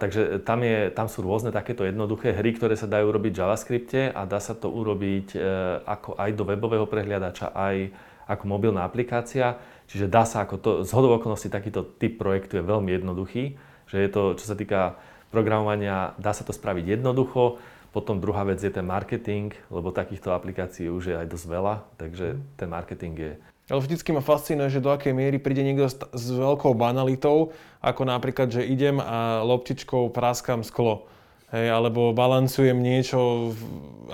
takže tam, je, tam sú rôzne takéto jednoduché hry, ktoré sa dajú robiť v JavaScripte a dá sa to urobiť uh, ako aj do webového prehliadača, aj ako mobilná aplikácia. Čiže dá sa ako to, z okolností takýto typ projektu je veľmi jednoduchý, že je to, čo sa týka programovania, dá sa to spraviť jednoducho. Potom druhá vec je ten marketing, lebo takýchto aplikácií už je aj dosť veľa, takže mhm. ten marketing je ale vždycky ma fascinuje, že do akej miery príde niekto s, veľkou banalitou, ako napríklad, že idem a loptičkou práskam sklo. Hej, alebo balancujem niečo v,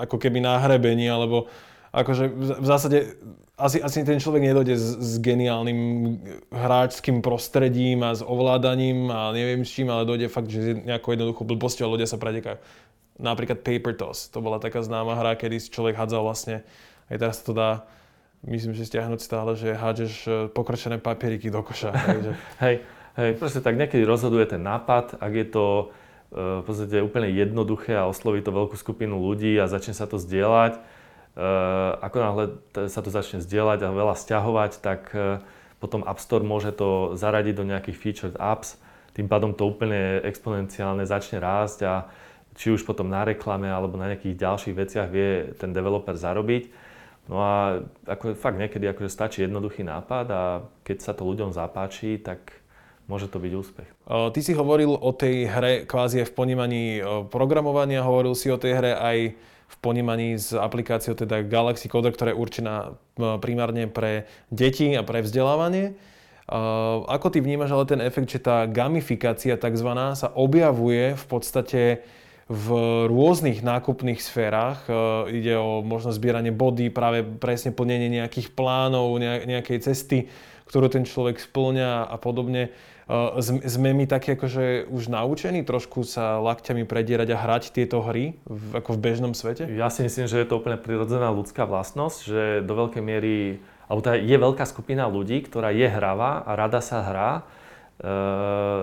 ako keby na hrebení, alebo akože v zásade asi, asi ten človek nedojde s, s geniálnym hráčským prostredím a s ovládaním a neviem s čím, ale dojde fakt, že nejakou jednoduchou blbosťou a ľudia sa predekajú. Napríklad Paper Toss, to bola taká známa hra, kedy človek hádzal vlastne, aj teraz to dá myslím, že stiahnuť stále, že hádžeš e, pokročené papieriky do koša. Takže... hej, hej, proste tak niekedy rozhoduje ten nápad, ak je to e, v podstate úplne jednoduché a osloví to veľkú skupinu ľudí a začne sa to zdieľať. E, ako náhle sa to začne zdieľať a veľa stiahovať, tak potom App Store môže to zaradiť do nejakých featured apps, tým pádom to úplne exponenciálne začne rásť a či už potom na reklame alebo na nejakých ďalších veciach vie ten developer zarobiť. No a ako fakt niekedy akože stačí jednoduchý nápad a keď sa to ľuďom zapáči, tak môže to byť úspech. Ty si hovoril o tej hre kvázi v ponímaní programovania, hovoril si o tej hre aj v ponímaní s aplikáciou teda Galaxy Coder, ktorá je určená primárne pre deti a pre vzdelávanie. Ako ty vnímaš ale ten efekt, že tá gamifikácia tzv. sa objavuje v podstate v rôznych nákupných sférach. E, ide o možno zbieranie body, práve presne plnenie nejakých plánov, nejakej cesty, ktorú ten človek splňa a podobne. E, sme my takí akože už naučení trošku sa lakťami predierať a hrať tieto hry v, ako v bežnom svete? Ja si myslím, že je to úplne prirodzená ľudská vlastnosť, že do veľkej miery, alebo teda je veľká skupina ľudí, ktorá je hravá a rada sa hrá, e,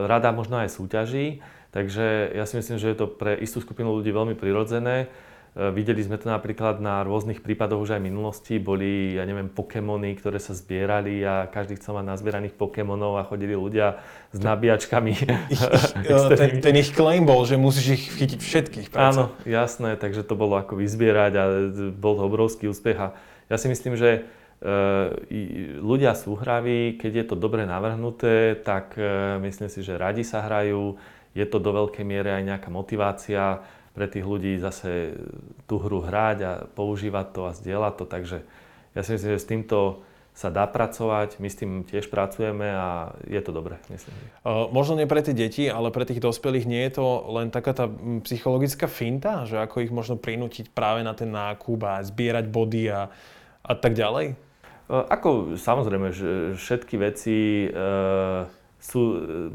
rada možno aj súťaží Takže ja si myslím, že je to pre istú skupinu ľudí veľmi prirodzené. E, videli sme to napríklad na rôznych prípadoch už aj v minulosti. Boli, ja neviem, Pokémony, ktoré sa zbierali a každý chcel mať nazbieraných Pokémonov a chodili ľudia s nabíjačkami. ten, ten ich claim bol, že musíš ich chytiť všetkých. Práce. Áno, jasné, takže to bolo ako vyzbierať a bol to obrovský úspech. A ja si myslím, že e, ľudia sú hraví, keď je to dobre navrhnuté, tak e, myslím si, že radi sa hrajú, je to do veľkej miery aj nejaká motivácia pre tých ľudí zase tú hru hrať a používať to a zdieľať to. Takže ja si myslím, že s týmto sa dá pracovať, my s tým tiež pracujeme a je to dobré, myslím. Možno nie pre tie deti, ale pre tých dospelých nie je to len taká tá psychologická finta, že ako ich možno prinútiť práve na ten nákup a zbierať body a, a tak ďalej? Uh, ako samozrejme, že všetky veci uh, sú,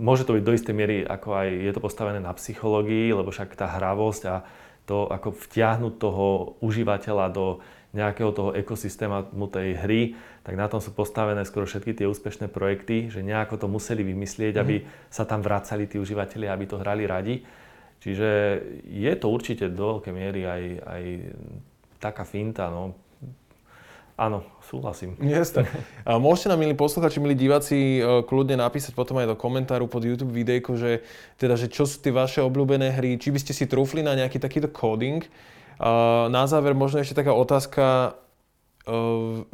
môže to byť do istej miery, ako aj je to postavené na psychológii, lebo však tá hravosť a to, ako vtiahnuť toho užívateľa do nejakého toho ekosystému tej hry, tak na tom sú postavené skoro všetky tie úspešné projekty, že nejako to museli vymyslieť, aby sa tam vracali tí užívateľi, aby to hrali radi. Čiže je to určite do veľkej miery aj, aj taká finta, no, Áno, súhlasím. Jasne. Môžete nám, milí posluchači, milí diváci, e, kľudne napísať potom aj do komentáru pod YouTube videjko, že, teda, že čo sú tie vaše obľúbené hry, či by ste si trúfli na nejaký takýto coding. Na záver možno ešte taká otázka, e,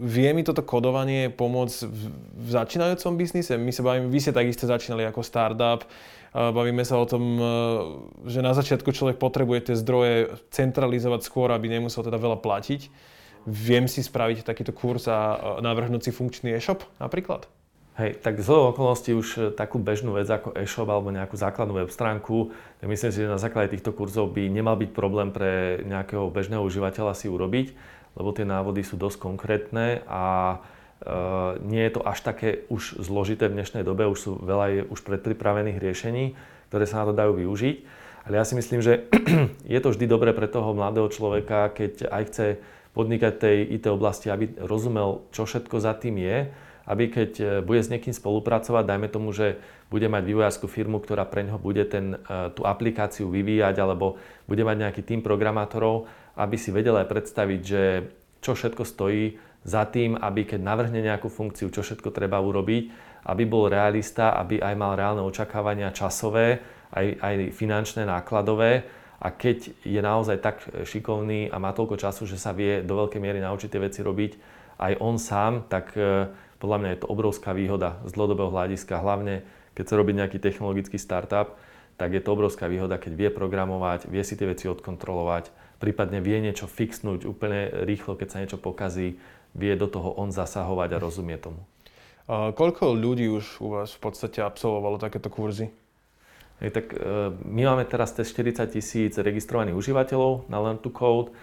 vie mi toto kodovanie pomôcť v, začínajúcom biznise? My sa bavíme, vy ste takisto začínali ako startup, bavíme sa o tom, e, že na začiatku človek potrebuje tie zdroje centralizovať skôr, aby nemusel teda veľa platiť viem si spraviť takýto kurz a navrhnúť si funkčný e-shop napríklad? Hej, tak z okolností už e, takú bežnú vec ako e-shop alebo nejakú základnú web stránku, tak myslím si, že na základe týchto kurzov by nemal byť problém pre nejakého bežného užívateľa si urobiť, lebo tie návody sú dosť konkrétne a e, nie je to až také už zložité v dnešnej dobe, už sú veľa je už predpripravených riešení, ktoré sa na to dajú využiť. Ale ja si myslím, že je to vždy dobré pre toho mladého človeka, keď aj chce podnikať IT oblasti, aby rozumel, čo všetko za tým je, aby keď e, bude s niekým spolupracovať, dajme tomu, že bude mať vývojárskú firmu, ktorá pre ňoho bude ten, e, tú aplikáciu vyvíjať, alebo bude mať nejaký tým programátorov, aby si vedel aj predstaviť, že čo všetko stojí za tým, aby keď navrhne nejakú funkciu, čo všetko treba urobiť, aby bol realista, aby aj mal reálne očakávania časové aj, aj finančné, nákladové. A keď je naozaj tak šikovný a má toľko času, že sa vie do veľkej miery naučiť tie veci robiť aj on sám, tak e, podľa mňa je to obrovská výhoda z dlhodobého hľadiska, hlavne keď sa robí nejaký technologický startup, tak je to obrovská výhoda, keď vie programovať, vie si tie veci odkontrolovať, prípadne vie niečo fixnúť úplne rýchlo, keď sa niečo pokazí, vie do toho on zasahovať a rozumie tomu. Koľko ľudí už u vás v podstate absolvovalo takéto kurzy? Hej, tak e, my máme teraz cez 40 tisíc registrovaných užívateľov na Learn to Code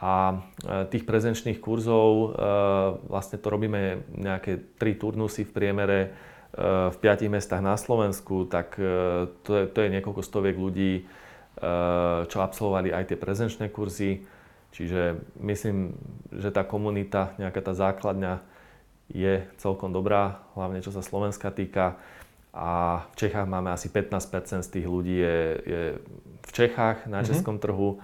a e, tých prezenčných kurzov e, vlastne to robíme nejaké tri turnusy v priemere v piatich mestách na Slovensku, tak to je, to je niekoľko stoviek ľudí, čo absolvovali aj tie prezenčné kurzy. Čiže myslím, že tá komunita, nejaká tá základňa je celkom dobrá, hlavne čo sa Slovenska týka a v Čechách máme asi 15% z tých ľudí je, je v Čechách na mm-hmm. českom trhu.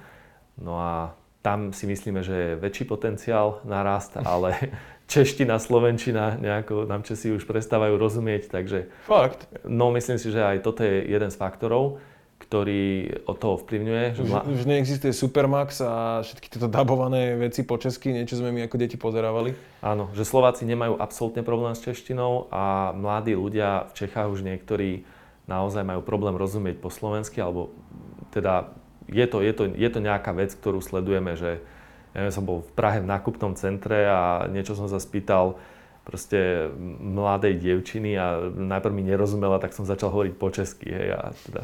No a tam si myslíme, že je väčší potenciál na rast, ale čeština, slovenčina, nejako nám Česi už prestávajú rozumieť, takže... Fakt? No myslím si, že aj toto je jeden z faktorov ktorý od toho vplyvňuje. Že už, už neexistuje Supermax a všetky tieto dabované veci po česky, niečo sme my ako deti pozerávali. Áno, že Slováci nemajú absolútne problém s češtinou a mladí ľudia v Čechách už niektorí naozaj majú problém rozumieť po slovensky, alebo teda je to, je to, je to nejaká vec, ktorú sledujeme, že ja som bol v Prahe v nákupnom centre a niečo som sa spýtal proste mladej dievčiny a najprv mi nerozumela, tak som začal hovoriť po česky, hej, a teda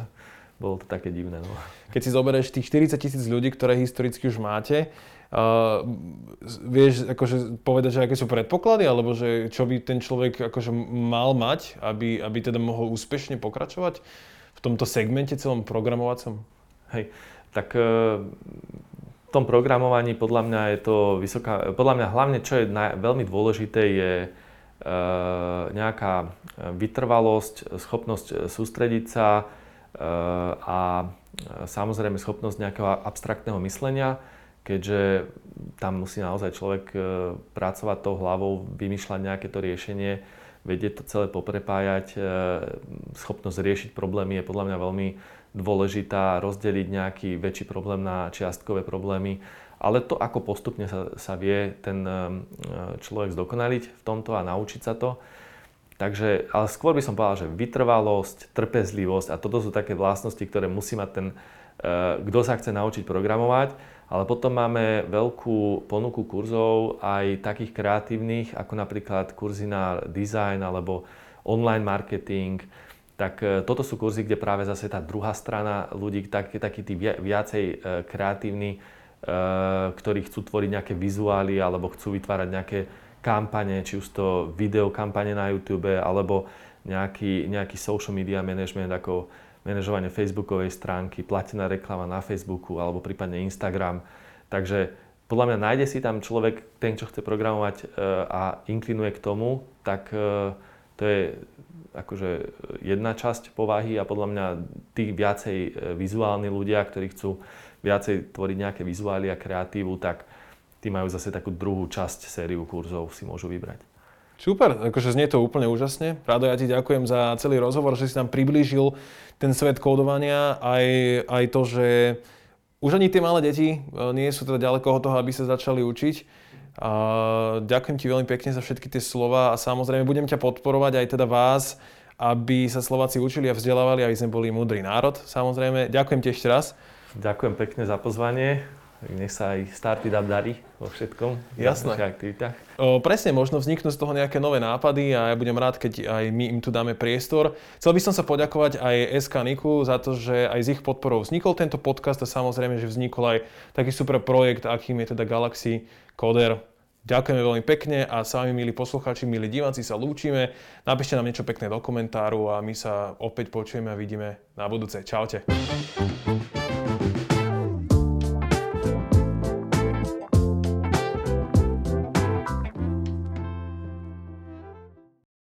bolo to také divné. No. Keď si zoberieš tých 40 tisíc ľudí, ktoré historicky už máte, uh, vieš akože povedať, že aké sú predpoklady, alebo že čo by ten človek akože mal mať, aby, aby teda mohol úspešne pokračovať v tomto segmente celom programovacom? Hej, tak uh, v tom programovaní podľa mňa je to vysoká, podľa mňa hlavne čo je naj, veľmi dôležité je uh, nejaká vytrvalosť, schopnosť sústrediť sa, a samozrejme schopnosť nejakého abstraktného myslenia, keďže tam musí naozaj človek e, pracovať tou hlavou, vymýšľať nejaké to riešenie, vedieť to celé poprepájať, e, schopnosť riešiť problémy je podľa mňa veľmi dôležitá, rozdeliť nejaký väčší problém na čiastkové problémy, ale to, ako postupne sa, sa vie ten e, človek zdokonaliť v tomto a naučiť sa to, Takže, ale skôr by som povedal, že vytrvalosť, trpezlivosť a toto sú také vlastnosti, ktoré musí mať ten, uh, kto sa chce naučiť programovať. Ale potom máme veľkú ponuku kurzov aj takých kreatívnych, ako napríklad kurzy na design alebo online marketing. Tak uh, toto sú kurzy, kde práve zase tá druhá strana ľudí, takí tak, tí viacej uh, kreatívni, ktorí chcú tvoriť nejaké vizuály alebo chcú vytvárať nejaké kampane, či už to video kampane na YouTube, alebo nejaký, nejaký social media management, ako manažovanie facebookovej stránky, platená reklama na Facebooku, alebo prípadne Instagram. Takže podľa mňa nájde si tam človek, ten, čo chce programovať e, a inklinuje k tomu, tak e, to je akože jedna časť povahy a podľa mňa tí viacej e, vizuálni ľudia, ktorí chcú viacej tvoriť nejaké vizuály a kreatívu, tak tí majú zase takú druhú časť sériu kurzov, si môžu vybrať. Super, akože znie to úplne úžasne. Rado, ja ti ďakujem za celý rozhovor, že si nám priblížil ten svet kódovania, aj, aj to, že už ani tie malé deti e, nie sú teda ďaleko od toho, aby sa začali učiť. A ďakujem ti veľmi pekne za všetky tie slova a samozrejme budem ťa podporovať aj teda vás, aby sa Slováci učili a vzdelávali, aby sme boli múdry národ. Samozrejme, ďakujem ti ešte raz. Ďakujem pekne za pozvanie nech sa aj Startup darí vo všetkom, Jasné. aktivitách. O, presne, možno vzniknú z toho nejaké nové nápady a ja budem rád, keď aj my im tu dáme priestor. Chcel by som sa poďakovať aj SK Niku za to, že aj z ich podporou vznikol tento podcast a samozrejme, že vznikol aj taký super projekt, akým je teda Galaxy Coder. Ďakujeme veľmi pekne a s vami, milí poslucháči, milí diváci, sa lúčime. Napíšte nám niečo pekné do komentáru a my sa opäť počujeme a vidíme na budúce. Čaute.